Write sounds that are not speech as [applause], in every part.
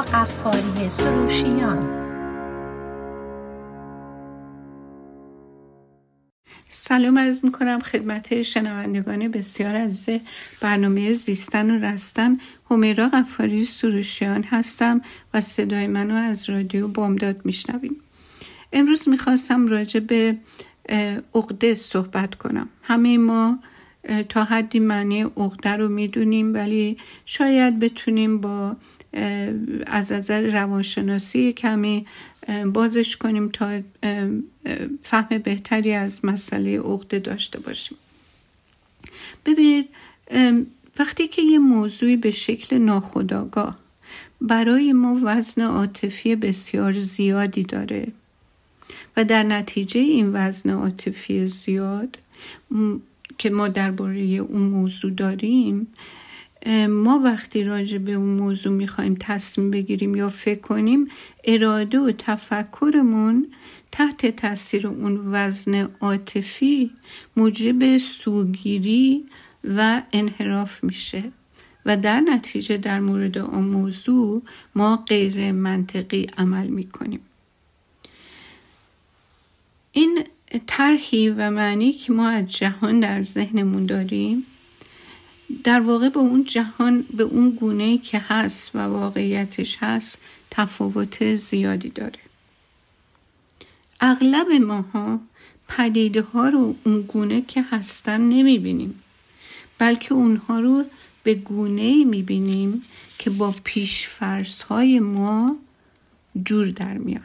قفاری سروشیان. سلام عرض می کنم خدمت شنوندگان بسیار عزیز برنامه زیستن و رستن. همیرا قفاری سروشیان هستم و صدای منو از رادیو بامداد میشنویم امروز می‌خواستم راجع به عقده صحبت کنم. همه ما تا حدی معنی عقده رو می‌دونیم ولی شاید بتونیم با از نظر روانشناسی کمی بازش کنیم تا فهم بهتری از مسئله عقده داشته باشیم. ببینید وقتی که یه موضوعی به شکل ناخودآگاه برای ما وزن عاطفی بسیار زیادی داره و در نتیجه این وزن عاطفی زیاد که ما درباره اون موضوع داریم ما وقتی راجع به اون موضوع می‌خوایم تصمیم بگیریم یا فکر کنیم اراده و تفکرمون تحت تاثیر اون وزن عاطفی موجب سوگیری و انحراف میشه. و در نتیجه در مورد اون موضوع ما غیر منطقی عمل می‌کنیم. این طرحی و معنی که ما از جهان در ذهنمون داریم در واقع به اون جهان به اون گونه که هست و واقعیتش هست تفاوت زیادی داره. اغلب ماها پدیده ها رو اون گونه که هستن نمی‌بینیم بلکه اونها رو به گونه می‌بینیم که با پیشفرس های ما جور در میان.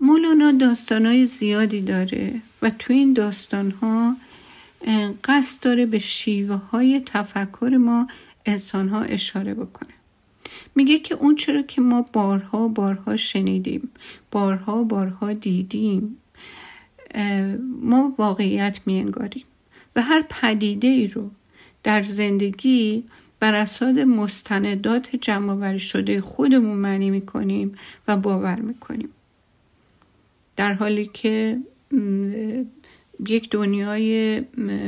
مولانا داستانهای زیادی داره و تو این داستان ها قصد داره به شیوه های تفکر ما انسان ها اشاره بکنه. میگه که اون چرا که ما بارها بارها شنیدیم بارها بارها دیدیم ما واقعیت میانگاریم و هر پدیده ای رو در زندگی بر اساس مستندات جمع شده خودمون معنی می‌کنیم و باور می‌کنیم. در حالی که یک دنیای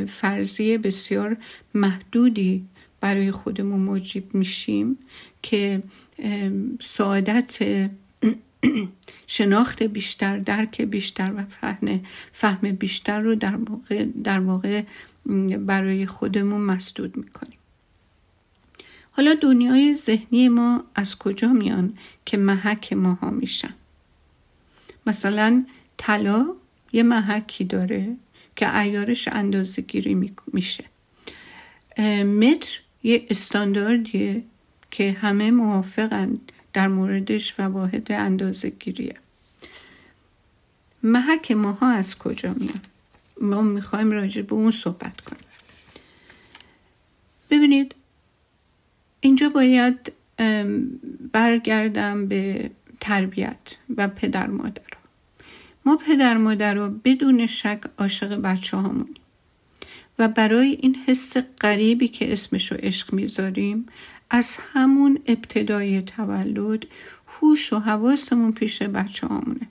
فرضی بسیار محدودی برای خودمون موجب میشیم که سعادت شناخت بیشتر درک بیشتر و فهم, فهم بیشتر رو در واقع, در واقع برای خودمون مسدود می‌کنیم. حالا دنیای ذهنی ما از کجا میان که محک ماها میشن؟ مثلا طلا یه محکی داره که ایارش اندازه گیری میشه. متر یه استانداردیه که همه موافقن در موردش و واحد اندازه گیریه محک ماها از کجا میاد؟ ما می‌خوایم راجع به اون صحبت کنیم. ببینید اینجا باید برگردم به تربیت و پدر مادر ما پدر مادر رو بدون شک عاشق بچه هامونیم و برای این حس غریبی که اسمشو عشق می‌ذاریم از همون ابتدای تولد هوش و حواسمون پیش بچه هامونه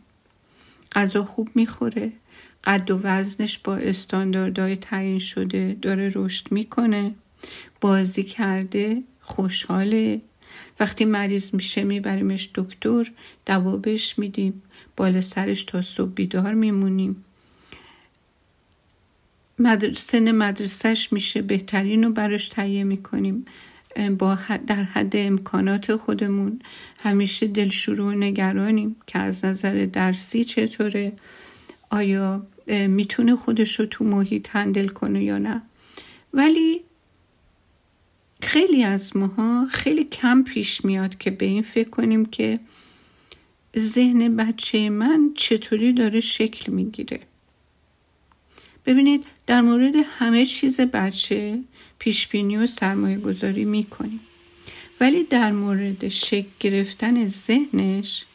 غذا خوب می‌خوره قد و وزنش با استانداردهای تعیین شده داره رشد می‌کنه بازی کرده خوشحاله. وقتی مریض میشه میبریمش دکتر دوا بهش میدیم. بالا سرش تا صبح بیدار میمونیم. سن مدرسهش میشه بهترین رو براش تهیه می‌کنیم. با در حد امکانات خودمون. همیشه دلشورو و نگرانیم که از نظر درسی چطوره. آیا می‌تونه خودش رو تو محیط هندل کنه یا نه؟ ولی خیلی از ماها خیلی کم پیش میاد که به این فکر کنیم که ذهن بچه من چطوری داره شکل می‌گیره. ببینید در مورد همه چیز بچه پیشبینی و سرمایه گذاری می‌کنیم. ولی در مورد شکل گرفتن ذهنش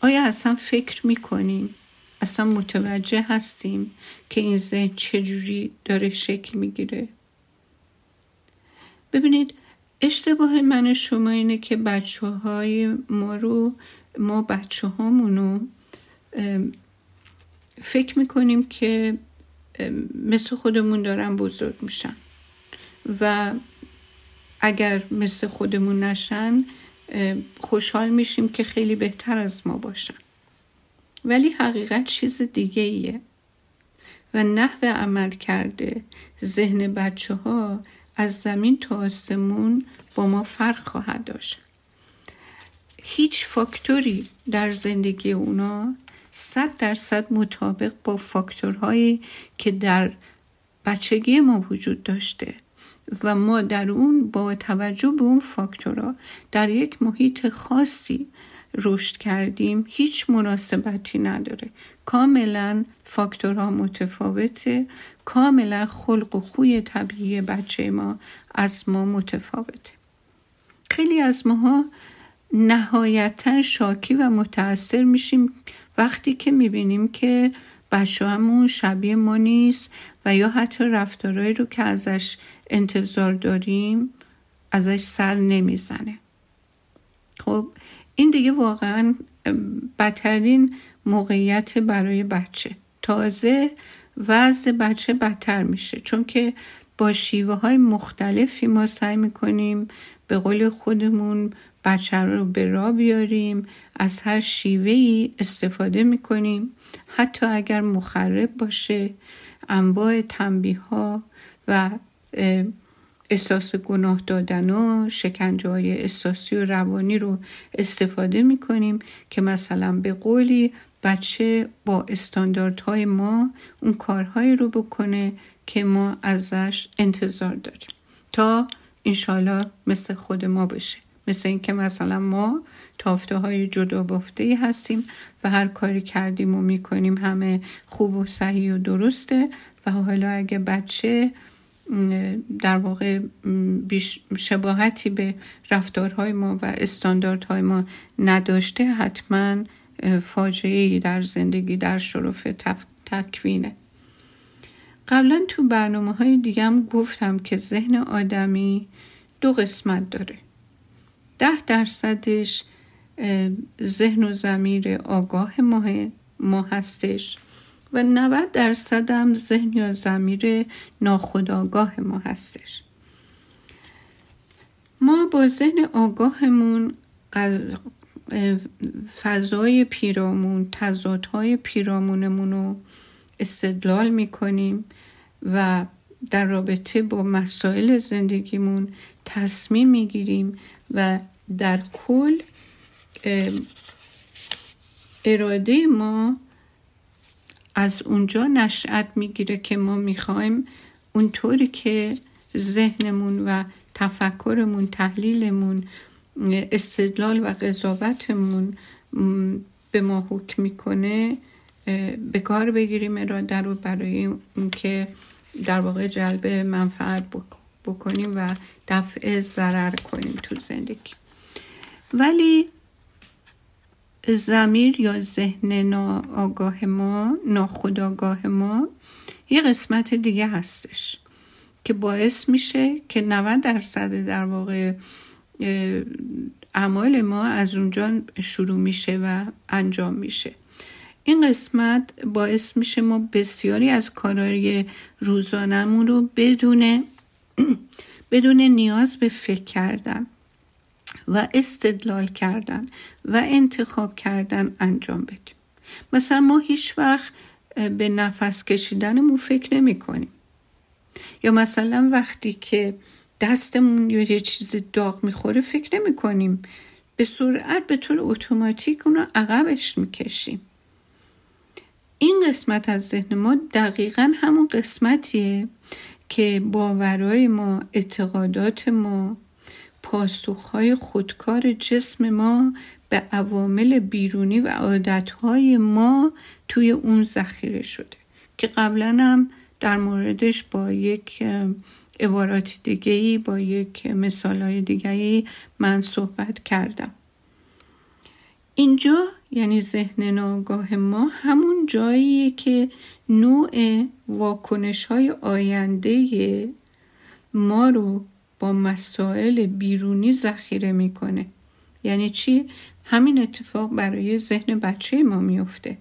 آیا اصلا فکر می‌کنیم؟ اصلا متوجه هستیم که این ذهن چجوری داره شکل می‌گیره؟ ببینید اشتباه من شما اینه که بچه های ما رو ما بچه هامونو فکر می‌کنیم که مثل خودمون دارن بزرگ میشن. و اگر مثل خودمون نشن خوشحال میشیم که خیلی بهتر از ما باشن. ولی حقیقت چیز دیگه ایه. و نحو عمل کرده ذهن بچه ها از زمین تا آسمون با ما فرق خواهد داشت. هیچ فاکتوری در زندگی اونا صد درصد مطابق با فاکتورهایی که در بچگی ما وجود داشته و ما در اون با توجه به اون فاکتورها در یک محیط خاصی رشد کردیم هیچ مناسبتی نداره. کاملا فاکتورها متفاوته کاملا خلق و خوی طبیعی بچه ما از ما متفاوته. خیلی از ماها نهایتا شاکی و متاثر میشیم وقتی که می‌بینیم که بچه همون شبیه ما نیست و یا حتی رفتارهایی رو که ازش انتظار داریم ازش سر نمی‌زنه. خب این دیگه واقعا بدترین موقعیت برای بچه. تازه وضع بچه بدتر میشه. چون که با شیوه های مختلفی ما سعی می‌کنیم به قول خودمون بچه رو به راه بیاریم از هر شیوه ای استفاده می‌کنیم. حتی اگر مخرب باشه انواع تنبیه ها و احساس گناه دادن و شکنجه های احساسی و روانی رو استفاده می کنیم که مثلا به قولی بچه با استانداردهای ما اون کارهایی رو بکنه که ما ازش انتظار داریم. تا انشالله مثل خود ما بشه مثل اینکه مثلا ما تافته های جدا بافته هستیم و هر کاری کردیم و می‌کنیم همه خوب و صحیح و درسته و حالا اگه بچه در واقع شباهتی به رفتارهای ما و استانداردهای ما نداشته حتما فاجعه در زندگی در شرف تکوینه. قبلا تو برنامه های دیگم گفتم که ذهن آدمی دو قسمت داره. ده درصدش ذهن و زمیر آگاه ما هستش و 90 درصد هم ذهن یا زمیر ناخودآگاه ما هستش. ما با ذهن آگاهمون فضای پیرامون تضادهای پیرامونمون رو استدلال می‌کنیم و در رابطه با مسائل زندگیمون تصمیم می‌گیریم و در کل اراده ما از اونجا نشأت می‌گیره که ما می‌خوایم اونطوری که ذهنمون و تفکرمون تحلیلمون استدلال و قضاوتمون به ما حکم می‌کنه به کار بگیریم اراده رو برای اینکه در واقع جلب منفعت بکنیم و دفع ضرر کنیم تو زندگی. ولی زمیر یا ذهن ناآگاه ما ناخودآگاه ما یه قسمت دیگه هستش که باعث میشه که 90 درصد در واقع اعمال ما از اونجا شروع میشه و انجام میشه. این قسمت باعث میشه ما بسیاری از کارهای روزانمون رو بدون [clears throat] بدون نیاز به فکر کردن و استدلال کردن و انتخاب کردن انجام بدیم. مثلا ما هیچ وقت به نفس کشیدنمون فکر نمی کنیم. یا مثلا وقتی که دستمون یه چیز داغ می‌خوره فکر نمی کنیم. به سرعت به طور اتوماتیک اونو عقبش می‌کشیم. این قسمت از ذهن ما دقیقا همون قسمتیه که باورهای ما اعتقادات ما پاسخهای خودکار جسم ما به عوامل بیرونی و عادتهای ما توی اون ذخیره شده. که قبلا هم در موردش با یک عبارات دیگه با یک مثال های دیگه من صحبت کردم. اینجا یعنی ذهن ناگاه ما همون جاییه که نوع واکنش های آینده ما رو با مسائل بیرونی ذخیره می‌کنه. یعنی چی؟ همین اتفاق برای ذهن بچه ما میفته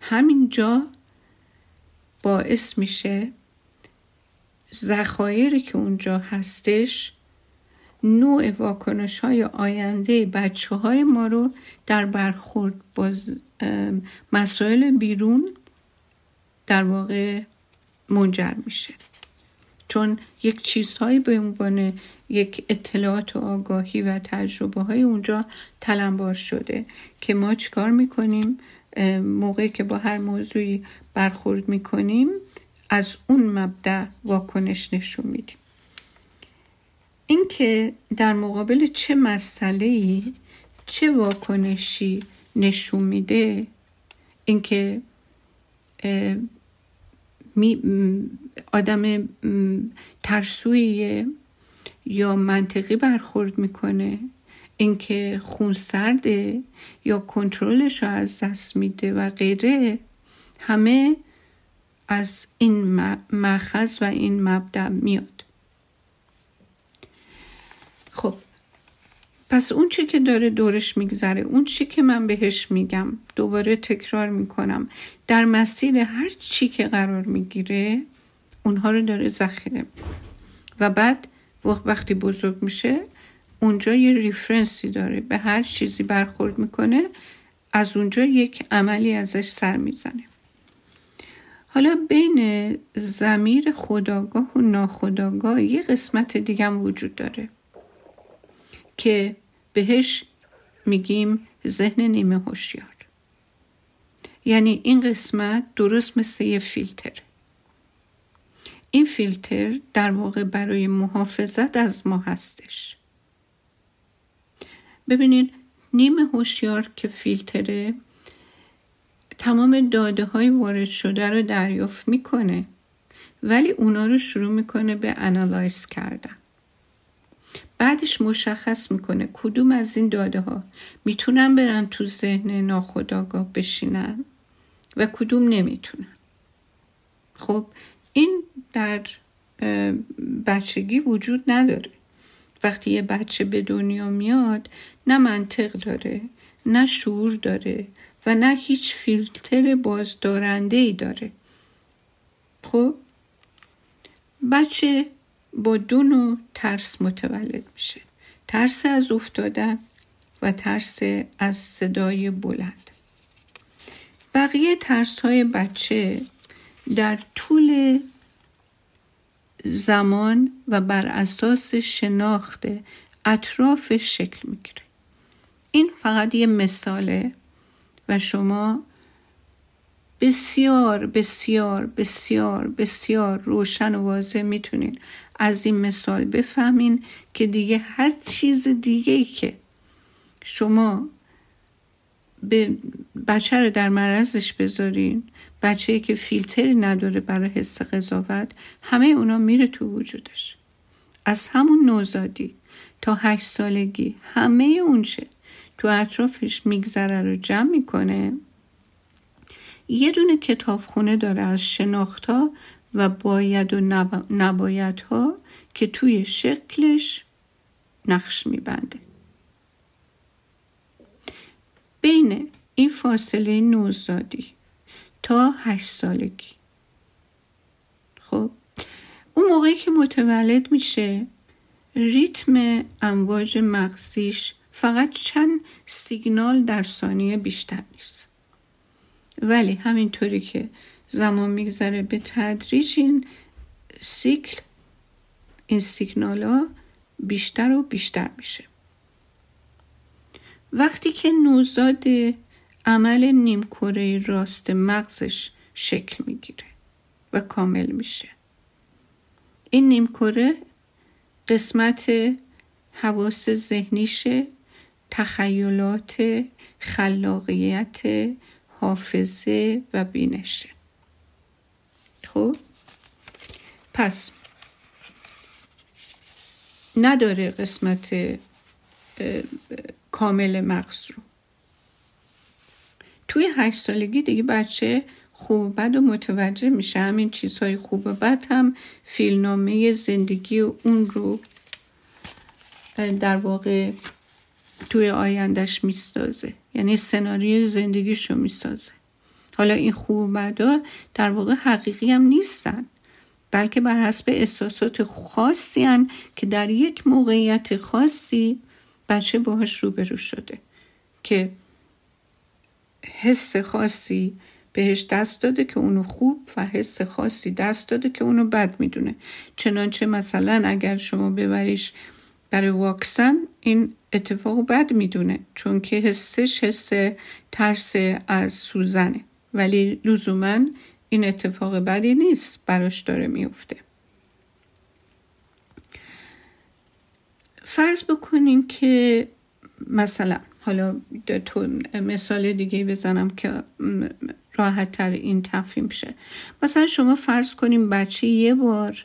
همینجا باعث میشه ذخایری که اونجا هستش نوع واکنش های آینده بچه های ما رو در برخورد با مسائل بیرون در واقع منجر میشه. چون یک چیزهایی به عنوان یک اطلاعات و آگاهی و تجربه های اونجا تلمبار شده که ما چیکار می‌کنیم؟ موقعی که با هر موضوعی برخورد می‌کنیم از اون مبدع واکنش نشون میدیم. اینکه در مقابل چه مسئله چه واکنشی نشون میده اینکه آدم ترسویه یا منطقی برخورد می‌کنه اینکه خونسرده یا کنترلش رو از دست میده و غیره همه از این مخز و این مبدع میاد خب پس اون چی که داره دورش میگذره اون چی که من بهش میگم دوباره تکرار می‌کنم. در مسیر هر چی که قرار می‌گیره اونها رو داره ذخیره و بعد وقتی بزرگ میشه اونجا یه ریفرنسی داره. به هر چیزی برخورد می‌کنه از اونجا یک عملی ازش سر می‌زنه. حالا بین زمیر خداگاه و ناخداگاه یه قسمت دیگه هم وجود داره. که بهش میگیم ذهن نیمه هوشیار. یعنی این قسمت درست مثل یه فیلتر. این فیلتر در واقع برای محافظت از ما هستش. ببینید نیمه هوشیار که فیلتره تمام داده های وارد شده رو دریافت می‌کنه ولی اونا رو شروع می‌کنه به انالایز کردن. بعدش مشخص می‌کنه کدوم از این داده ها می‌تونن برن تو ذهن ناخداگاه بشینن و کدوم نمی‌تونن. خب این در بچگی وجود نداره. وقتی یه بچه به دنیا میاد نه منطق داره نه شعور داره و نه هیچ فیلتر بازدارنده ای داره. خب بچه با دو نوع ترس متولد میشه. ترس از افتادن و ترس از صدای بلند. بقیه ترس های بچه در طول زمان و بر اساس شناخت اطراف شکل می‌گیره. این فقط یه مثاله و شما بسیار بسیار بسیار بسیار روشن و واضح می‌تونین از این مثال بفهمین که دیگه هر چیز دیگه ای که شما به بچه رو در مرزش بذارین بچه که فیلتری نداره برای حس قضاوت همه اونا میره تو وجودش. از همون نوزادی تا هشت سالگی همه اونچه تو اطرافش میگذره رو جمع می‌کنه یه دونه کتابخونه داره از شناختا و باید و نباید ها که توی شکلش نقش میبنده. بین این فاصله نوزادی تا هشت سالگی. خب اون موقعی که متولد میشه ریتم امواج مغزیش فقط چند سیگنال در ثانیه بیشتر نیست. ولی همینطوری که زمان میگذره به تدریج این سیکل این سیگنال ها بیشتر و بیشتر میشه. وقتی که نوزاد عمل نیمکره راست مغزش شکل می‌گیره و کامل میشه. این نیمکره قسمت حواس ذهنیشه تخیلات خلاقیت حافظه و بینشه. خب. پس نداره قسمت کامل مغز رو. توی هشت سالگی دیگه بچه خوب بد و متوجه میشه. همین چیزهای خوب و بد هم فیلنامه زندگی اون رو در واقع توی آیندهش می‌سازه. یعنی سناریوی زندگیش رو می‌سازه. حالا این خوب و بدا در واقع حقیقی هم نیستن. بلکه بر حسب احساسات خاصی هن که در یک موقعیت خاصی بچه باهاش روبرو شده که حس خاصی بهش دست داده که اونو خوب و حس خاصی دست داده که اونو بد می‌دونه. چنانچه مثلا اگر شما ببریش برای واکسن این اتفاق بد می‌دونه چون که حسش حس ترس از سوزنه. ولی لزوما این اتفاق بدی نیست براش داره میفته فرض بکنین که مثلا حالا تو مثال دیگه بزنم که راحت تر این تفهیم شه. مثلا شما فرض کنیم بچه یه بار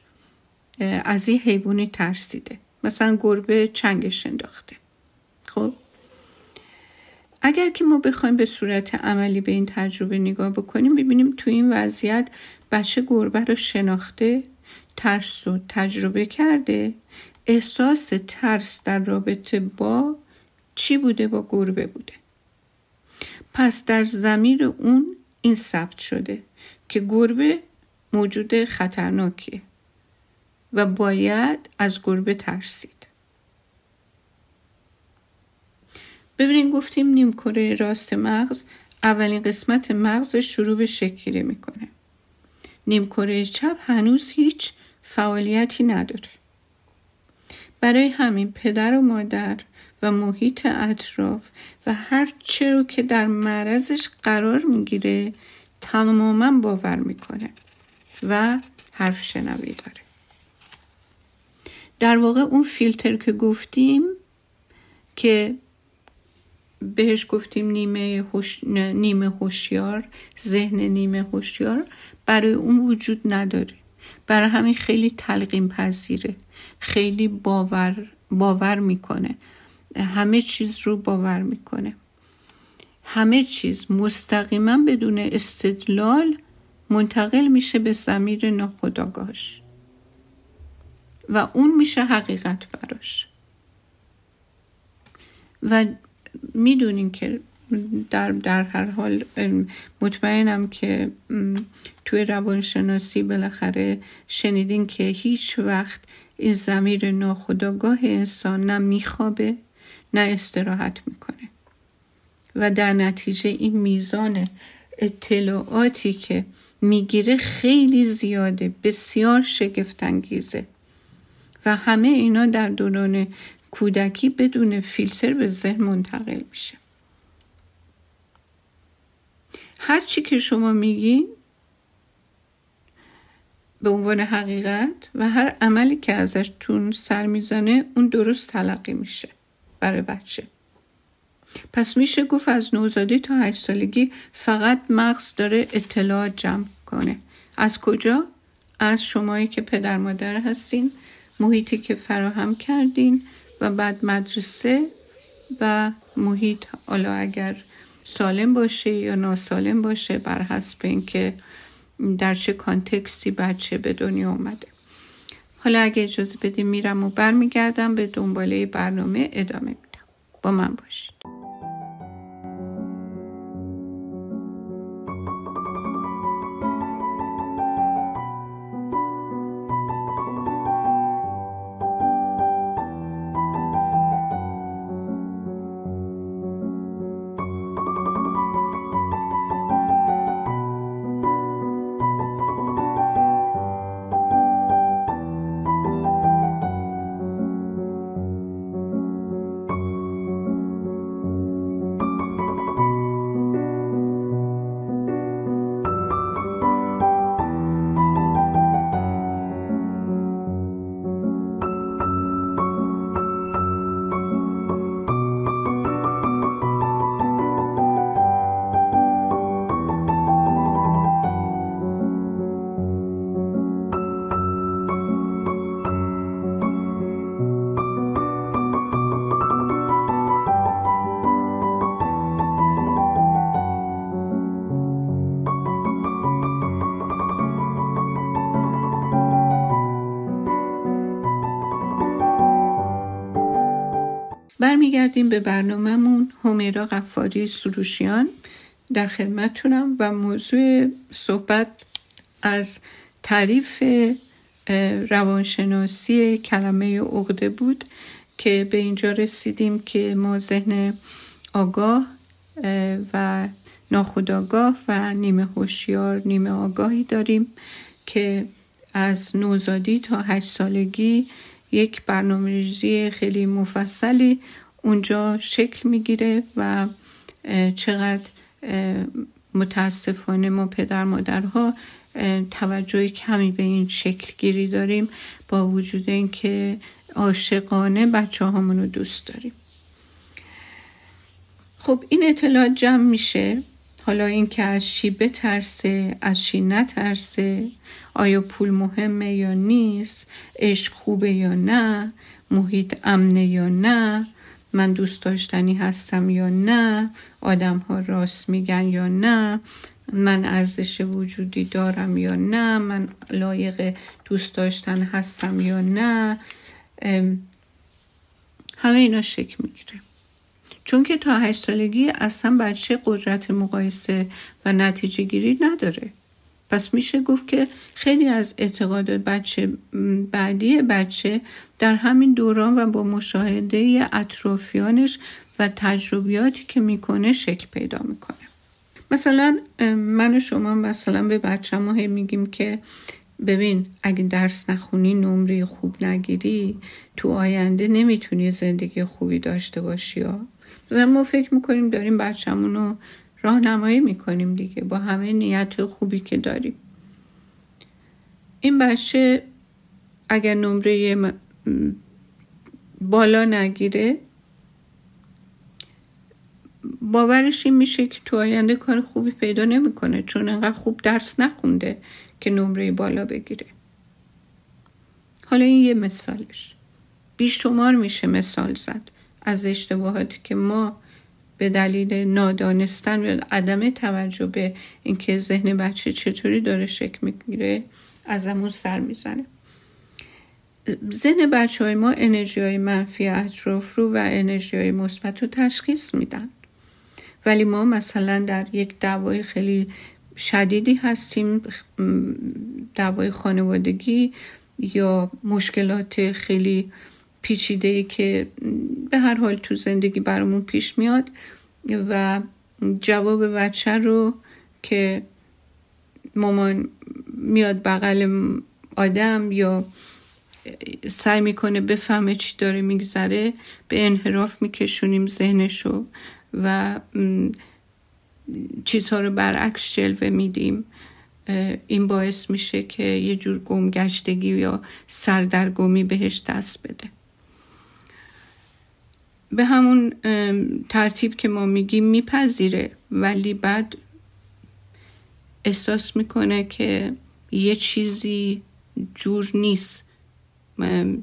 از این حیوانی ترسیده. مثلا گربه چنگش انداخته. خب؟ اگر که ما بخوایم به صورت عملی به این تجربه نگاه بکنیم ببینیم تو این وضعیت بچه گربه رو شناخته ترس رو تجربه کرده. احساس ترس در رابطه با چی بوده؟ با گربه بوده. پس در زمیر اون این ثبت شده که گربه موجود خطرناکیه و باید از گربه ترسید. ببینین گفتیم نیم کره راست مغز اولین قسمت مغزش شروع به شکل می‌کنه. نیم کره چپ هنوز هیچ فعالیتی نداره. برای همین پدر و مادر و محیط اطراف و هر چه رو که در معرضش قرار می‌گیره تماما باور می‌کنه و حرف شنوی داره. در واقع اون فیلتر که گفتیم که بهش گفتیم نیمه هوش... نیمه هوشیار ذهن نیمه هوشیار. برای اون وجود نداره. برای همین خیلی تلقیم پذیره. خیلی باور باور می‌کنه. همه چیز رو باور می‌کنه. همه چیز مستقیما بدون استدلال منتقل میشه به زمیر ناخداگاهش و اون میشه حقیقت براش. و می‌دونین که در, در هر حال مطمئنم که توی روانشناسی بالاخره شنیدین که هیچ وقت این زمیر ناخداگاه انسان نه میخوابه نه استراحت می‌کنه. و در نتیجه این میزان اطلاعاتی که می‌گیره خیلی زیاده بسیار شگفتانگیزه. و همه اینا در دوران کودکی بدون فیلتر به ذهن منتقل میشه. هر چی که شما میگین به عنوان حقیقت و هر عملی که ازش تون سر می‌زنه اون درست تلقی میشه برای بچه. پس میشه گفت از نوزادی تا هشت سالگی فقط مغز داره اطلاعات جمع کنه. از کجا؟ از شمایی که پدر مادر هستین محیطی که فراهم کردین و بعد مدرسه و محیط حالا اگر سالم باشه یا ناسالم باشه بر حسب اینکه در چه کانتکستی بچه به دنیا اومده. حالا اگه اجازه بدیم میرم و برمیگردم به دنباله برنامه ادامه میدم. با من باشید. برمیگردیم به برنامهمون. همیرا قفاری سروشیان در خدمتتونم و موضوع صحبت از تعریف روانشناسی کلمه عقده بود که به اینجا رسیدیم که ما ذهن آگاه و ناخودآگاه و نیمه هوشیار نیمه آگاهی داریم که از نوزادی تا هشت سالگی یک برنامه خیلی مفصلی اونجا شکل می‌گیره و چقدر متاسفانه ما پدر مادرها توجه کمی به این شکل گیری داریم با وجود اینکه عاشقانه بچه رو دوست داریم. خب این اطلاعات جمع میشه. حالا اینکه از چی بترسه از چی نترسه آیا پول مهمه یا نیست عشق خوبه یا نه محیط امنه یا نه من دوست داشتنی هستم یا نه آدم ها راست میگن یا نه من ارزش وجودی دارم یا نه من لایق دوست داشتن هستم یا نه همه اینا شکل می‌گیره. چون که تا هشت سالگی اصلا بچه قدرت مقایسه و نتیجه گیری نداره. پس میشه گفت که خیلی از اعتقاد بچه بعدی بچه در همین دوران و با مشاهده اطرافیانش و تجربیاتی که می‌کنه شکل پیدا می‌کنه. مثلا من و شما مثلا به بچه ما میگیم که ببین اگه درس نخونی نمره خوب نگیری تو آینده نمی‌تونی زندگی خوبی داشته باشی یا ما فکر می‌کنیم داریم بچه‌مون رو راهنمایی می‌کنیم دیگه با همه نیت خوبی که داریم. این بچه اگر نمره بالا نگیره باورش این میشه که تو آینده کار خوبی پیدا نمی‌کنه چون انقدر خوب درس نخونده که نمره بالا بگیره. حالا این یه مثالش. بیشمار میشه مثال زد. از اشتباهاتی که ما به دلیل نادانستن و عدم توجه به اینکه ذهن بچه چطوری داره شکل می‌گیره ازمون سر می‌زنه. ذهن بچه های ما انرژی های منفی اطراف رو و انرژی های مثبت رو تشخیص میدن. ولی ما مثلا در یک دعوای خیلی شدیدی هستیم دعوای خانوادگی یا مشکلات خیلی پیچیده ای که به هر حال تو زندگی برامون پیش میاد و جواب بچه رو که مامان میاد بغل آدم یا سعی می‌کنه بفهمه چی داره میگذره به انحراف میکشونیم ذهنشو و چیزها رو برعکس جلوه میدیم. این باعث میشه که یه جور گمگشتگی یا سردرگمی بهش دست بده. به همون ترتیب که ما میگیم میپذیره. ولی بعد احساس می‌کنه که یه چیزی جور نیست.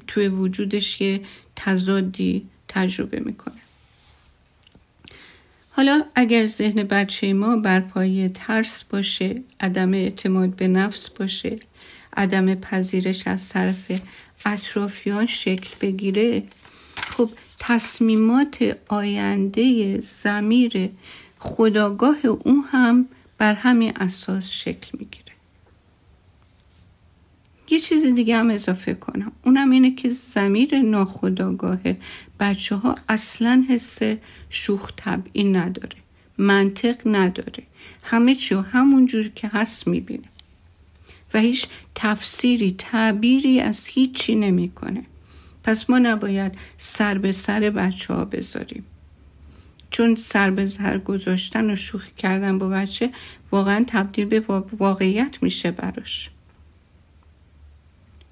توی وجودش یه تضادی تجربه می‌کنه. حالا اگر ذهن بچه ما بر پایه ترس باشه عدم اعتماد به نفس باشه عدم پذیرش از طرف اطرافیان شکل بگیره خب تصمیمات آینده زمیر خداگاه او هم بر همین اساس شکل می‌گیره. یه چیز دیگه هم اضافه کنم. اونم اینه که زمیر ناخداگاه بچه ها اصلا حس شوخ طبعی نداره. منطق نداره. همه چی همون جور که هست می‌بینه. و هیچ تفسیری تعبیری از هیچی نمی‌کنه. پس ما نباید سر به سر بچه ها بذاریم. چون سر به سر گذاشتن و شوخی کردن با بچه واقعا تبدیل به واقعیت میشه براش.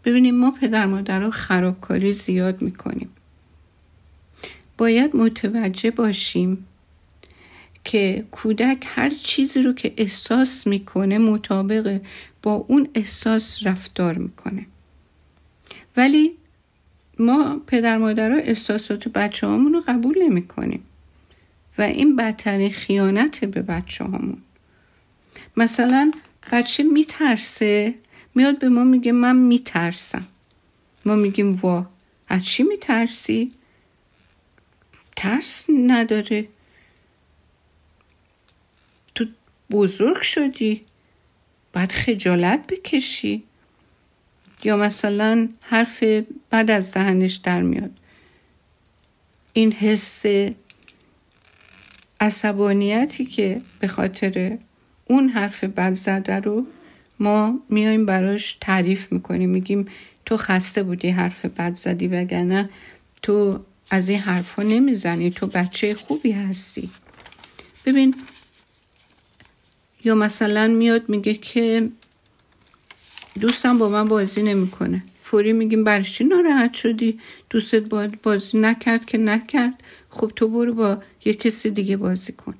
ببینیم ما پدر مادر خرابکاری زیاد می‌کنیم. باید متوجه باشیم که کودک هر چیزی رو که احساس می‌کنه مطابق با اون احساس رفتار می‌کنه. ولی ما پدر مادرها احساسات بچه رو قبول نمی کنیم و این بدترین خیانت به بچه همون مثلا بچه میترسه میاد به ما میگه من میترسم. ما میگیم وا از چی میترسی؟ ترس نداره. تو بزرگ شدی باید خجالت بکشی. یا مثلا حرف بد از دهنش در میاد. این حس عصبانیتی که به خاطر اون حرف بد زده رو ما میایم براش تعریف می‌کنیم. میگیم تو خسته بودی حرف بد زدی وگرنه تو از این حرفا نمی‌زنی. تو بچه خوبی هستی. ببین یا مثلا میاد میگه که دوستم با من بازی نمی‌کنه. فوری میگیم برای چی ناراحت شدی؟ دوستت بازی نکرد که نکرد. خب تو برو با یه کسی دیگه بازی کن.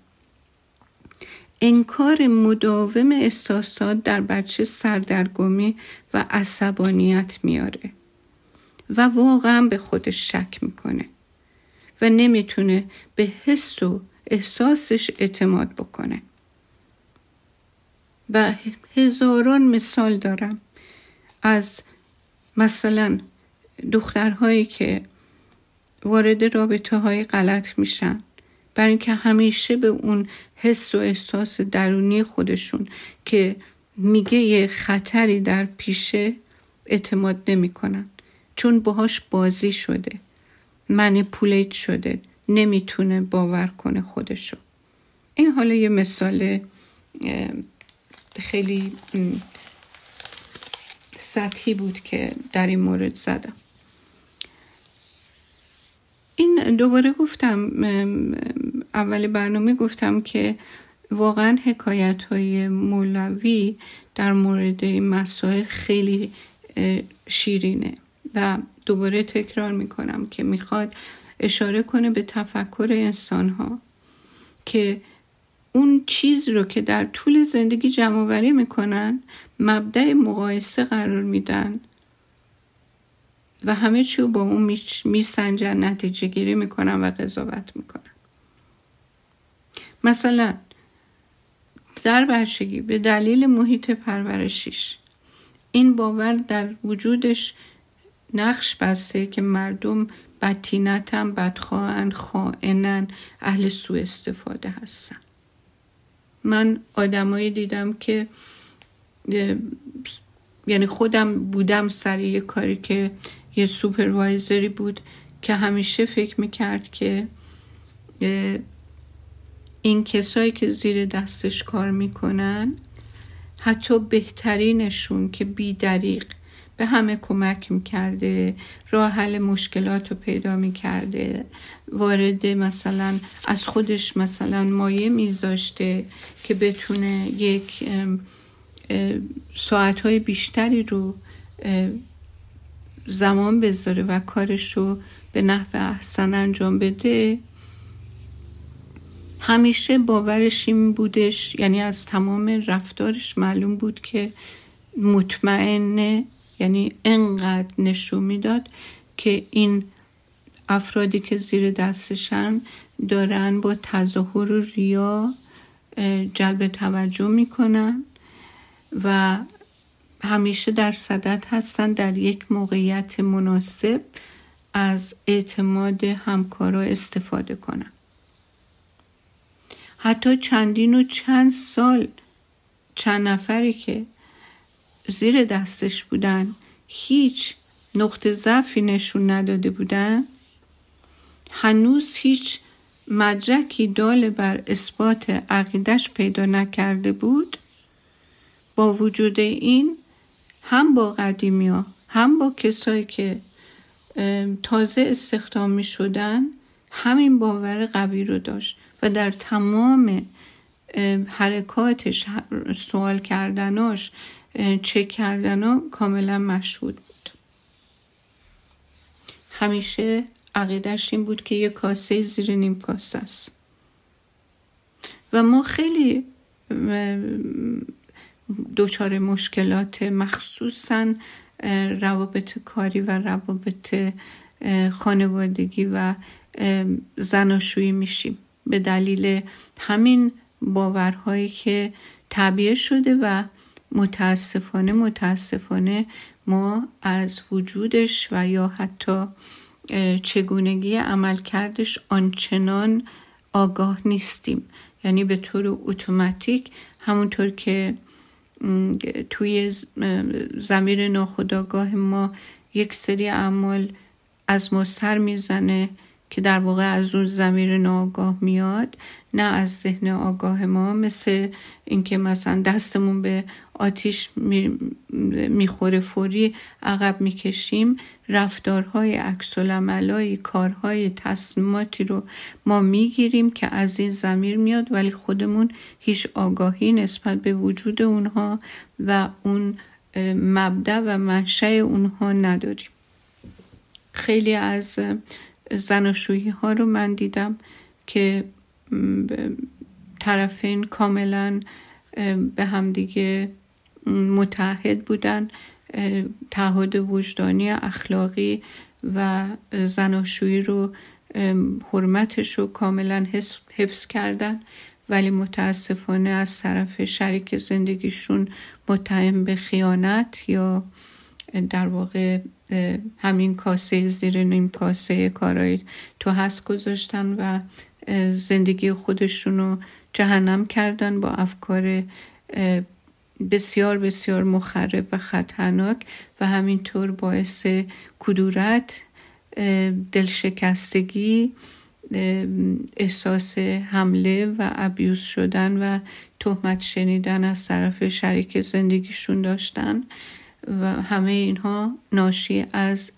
انکار مداوم احساسات در بچه سردرگمی و عصبانیت میاره و واقعا به خودش شک می‌کنه و نمی‌تونه به حس و احساسش اعتماد بکنه. و هزاران مثال دارم از مثلا دخترهایی که وارد رابطه های غلط میشن برای اینکه همیشه به اون حس و احساس درونی خودشون که میگه یه خطری در پیشه اعتماد نمی‌کنن. چون باهاش بازی شده منیپولیت شده نمی‌تونه باور کنه خودشو. این حالا یه مثال خیلی سطحی بود که در این مورد زدم. این دوباره گفتم اول برنامه گفتم که واقعا حکایت های مولوی در مورد این مسائل خیلی شیرینه و دوباره تکرار می‌کنم که می‌خواد اشاره کنه به تفکر انسان ها که اون چیز رو که در طول زندگی جمع می‌کنن مبدع مقایسه قرار میدن. و همه چیو با اون میسنجن نتیجه گیری می‌کنن و قضاوت می‌کنن. مثلا در بچگی به دلیل محیط پرورشیش این باور در وجودش نقش بسته که مردم بدتینتن بدخواهن خائنن اهل سوء استفاده هستن. من آدمایی دیدم که یعنی خودم بودم سر یه کاری که یه سوپروایزری بود که همیشه فکر می‌کرد که این کسایی که زیر دستش کار می‌کنن حتی بهترینشون که بیدریق به همه کمک می‌کرده راه حل مشکلات رو پیدا می‌کرده وارد مثلا از خودش مثلا مایه میذاشته که بتونه یک ساعتهای بیشتری رو زمان بذاره و کارش رو به نحو احسن انجام بده. همیشه باورش این بودش یعنی از تمام رفتارش معلوم بود که مطمئنه یعنی انقدر نشون می‌داد که این افرادی که زیر دستشن دارن با تظاهر و ریا جلب توجه می‌کنن و همیشه در صدت هستن در یک موقعیت مناسب از اعتماد همکارا استفاده کنن. حتی چندین و چند سال چند نفری که زیر دستش بودن هیچ نقطه ضعفی نشون نداده بودن. هنوز هیچ مدرکی دال بر اثبات عقیدش پیدا نکرده بود. با وجود این هم با قدیمی ها هم با کسایی که تازه استخدام می شدن همین باور قوی رو داشت و در تمام حرکاتش سوال کردناش چک کردنا کاملا مشهود بود. همیشه عقیدش این بود که یه کاسه زیر نیم کاسه است. و ما خیلی دچار مشکلات مخصوصا روابط کاری و روابط خانوادگی و زناشویی میشیم. به دلیل همین باورهایی که طبیعه شده و متاسفانه متاسفانه ما از وجودش و یا حتی چگونگی عملکردش آنچنان آگاه نیستیم. یعنی به طور اتوماتیک همونطور که توی زمیر ناخداگاه ما یک سری اعمال از ما سر می‌زنه که در واقع از اون زمیر ناآگاه میاد نه از ذهن آگاه ما مثل اینکه مثلا دستمون به آتیش می‌خوره فوری عقب می‌کشیم. رفتارهای عکس کارهای تصمیماتی رو ما می‌گیریم که از این زمیر میاد ولی خودمون هیچ آگاهی نسبت به وجود اونها و اون مبدع و منشأ اونها نداریم. خیلی از زناشویی ها رو من دیدم که طرفین کاملا به همدیگه متحد بودن تعهد وجدانی اخلاقی و زناشویی رو حرمتش رو کاملا حفظ کردن. ولی متاسفانه از طرف شریک زندگیشون متهم به خیانت یا در واقع همین کاسه زیر نیم کاسه کارای تو هست گذاشتن و زندگی خودشون رو جهنم کردن با افکار بسیار بسیار مخرب و خطرناک و همینطور باعث کدورت دلشکستگی احساس حمله و ابیوز شدن و تهمت شنیدن از طرف شریک زندگیشون داشتن و همه اینها ناشی از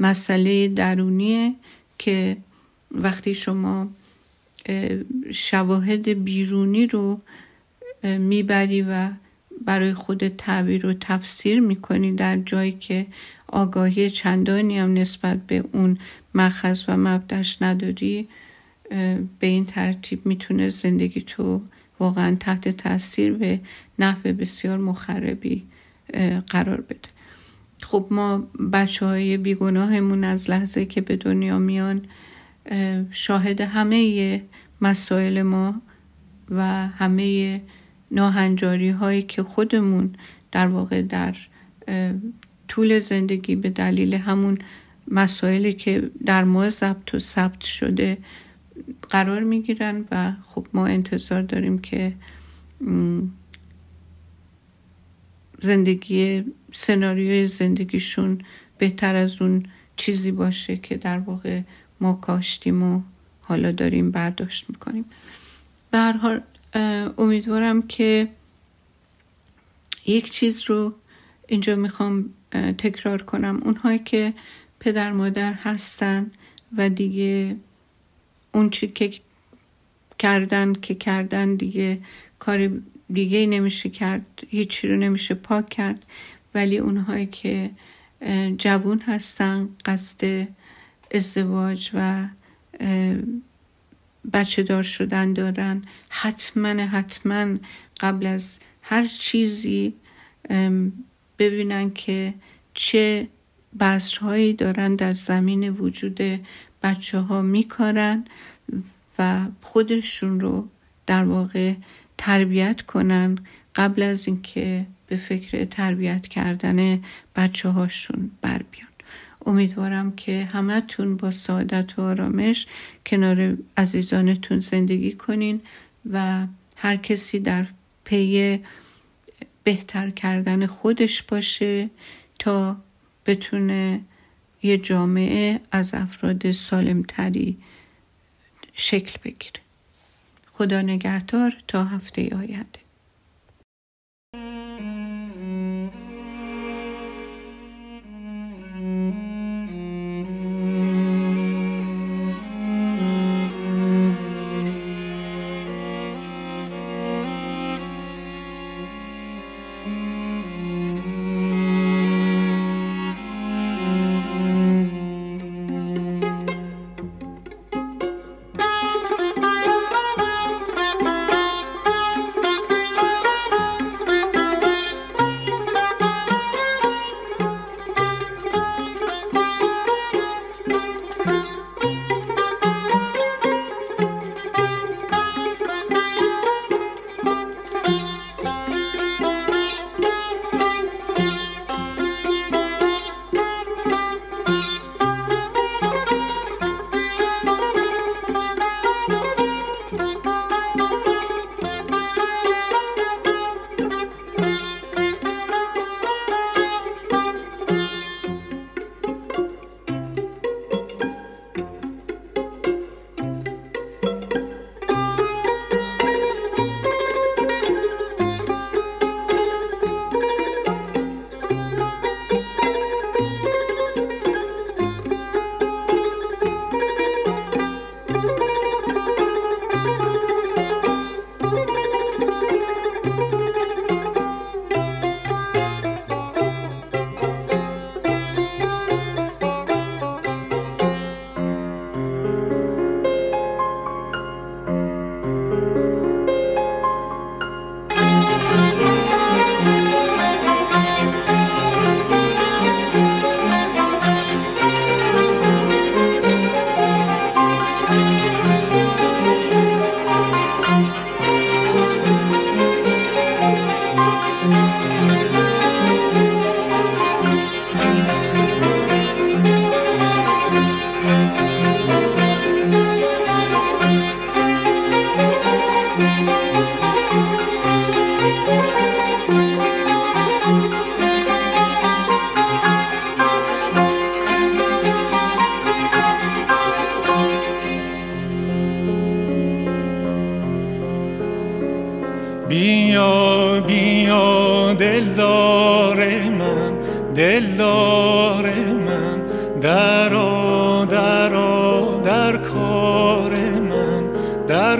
مسئله درونیه که وقتی شما شواهد بیرونی رو می‌بری و برای خود تعبیر و تفسیر می‌کنی در جایی که آگاهی چندانی هم نسبت به اون مخص و مبدش نداری به این ترتیب می‌تونه زندگی تو واقعا تحت تاثیر به نحو بسیار مخربی قرار بده. خب ما بچه های بیگناهمون از لحظه که به دنیا میان شاهد همه مسائل ما و همه ناهنجاری هایی که خودمون در واقع در طول زندگی به دلیل همون مسائلی که در ما ضبط و ثبت شده قرار می‌گیرن و خب ما انتظار داریم که زندگی سناریوی زندگیشون بهتر از اون چیزی باشه که در واقع ما کاشتیم و حالا داریم برداشت می‌کنیم. به هر حال امیدوارم که یک چیز رو اینجا می‌خوام تکرار کنم. اونهایی که پدر مادر هستن و دیگه اون چی که کردن که کردن دیگه کار دیگه نمیشه کرد هیچی رو نمیشه پاک کرد. ولی اونهایی که جوون هستن قصد ازدواج و بچه دار شدن دارن. حتما حتما قبل از هر چیزی ببینن که چه بذرهایی دارن در زمین وجود بچه ها میکارن و خودشون رو در واقع تربیت کنن قبل از اینکه به فکر تربیت کردن بچه هاشون بر بیان. امیدوارم که همتون با سعادت و آرامش کنار عزیزانتون زندگی کنین و هر کسی در پی بهتر کردن خودش باشه تا بتونه یه جامعه از افراد سالمتری شکل بگیره. خدا نگهدار تا هفته آینده.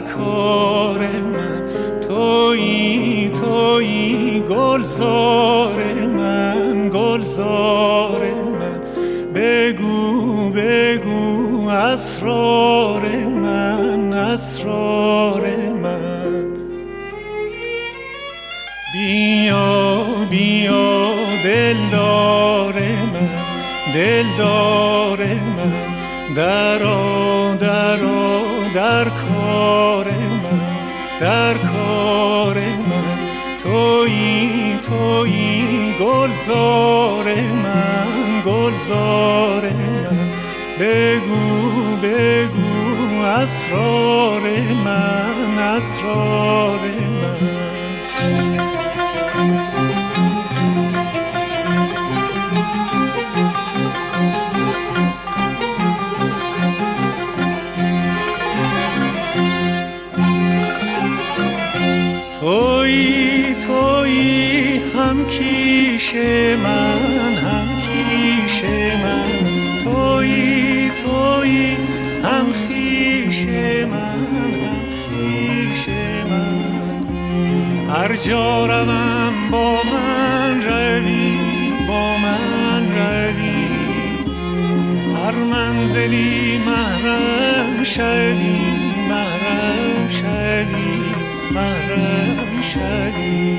کار من. توی توی گلزار من گلزار من. بگو بگو اسرار من اسرار من. بیا بیا دلدار من دلدار من. درا درا در کار من. توی توی گلزار من گلزار من. بگو بگو اسرار من اسرار من کیش من هم کیش من. توی توی هم خیش من هم خیش من. هر جا روم با من روی با من روی. هر منزلی محرم شوی محرم شوی محرم شوی.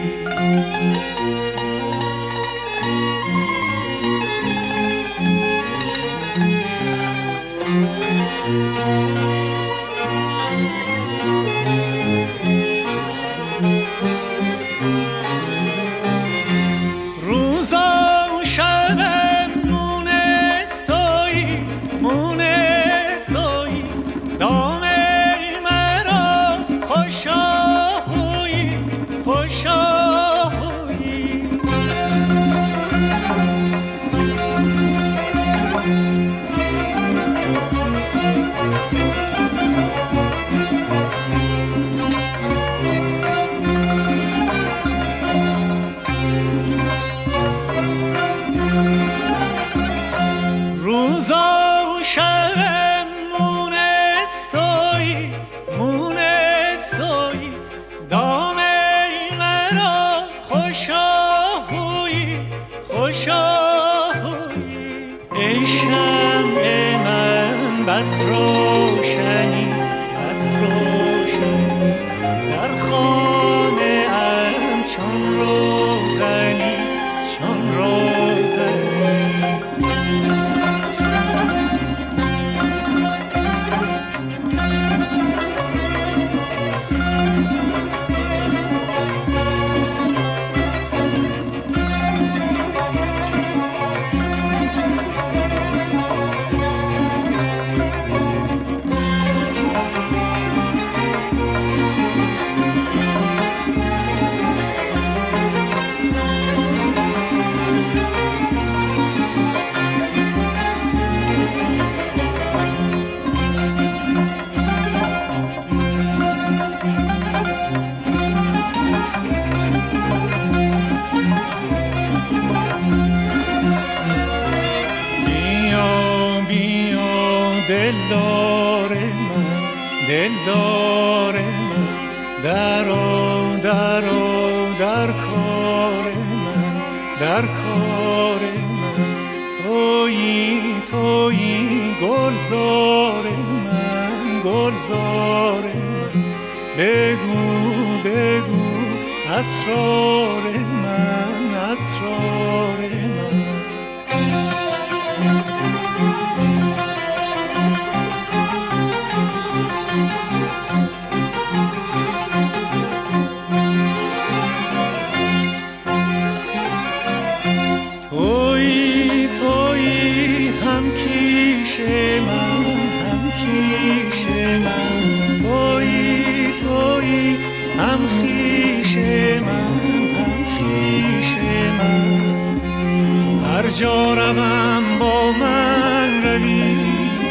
من هر جا روم با من روی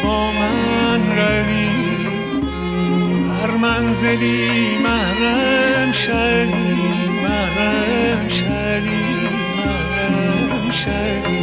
با من روی. هر منزلی محرم شدی محرم شدی محرم شدی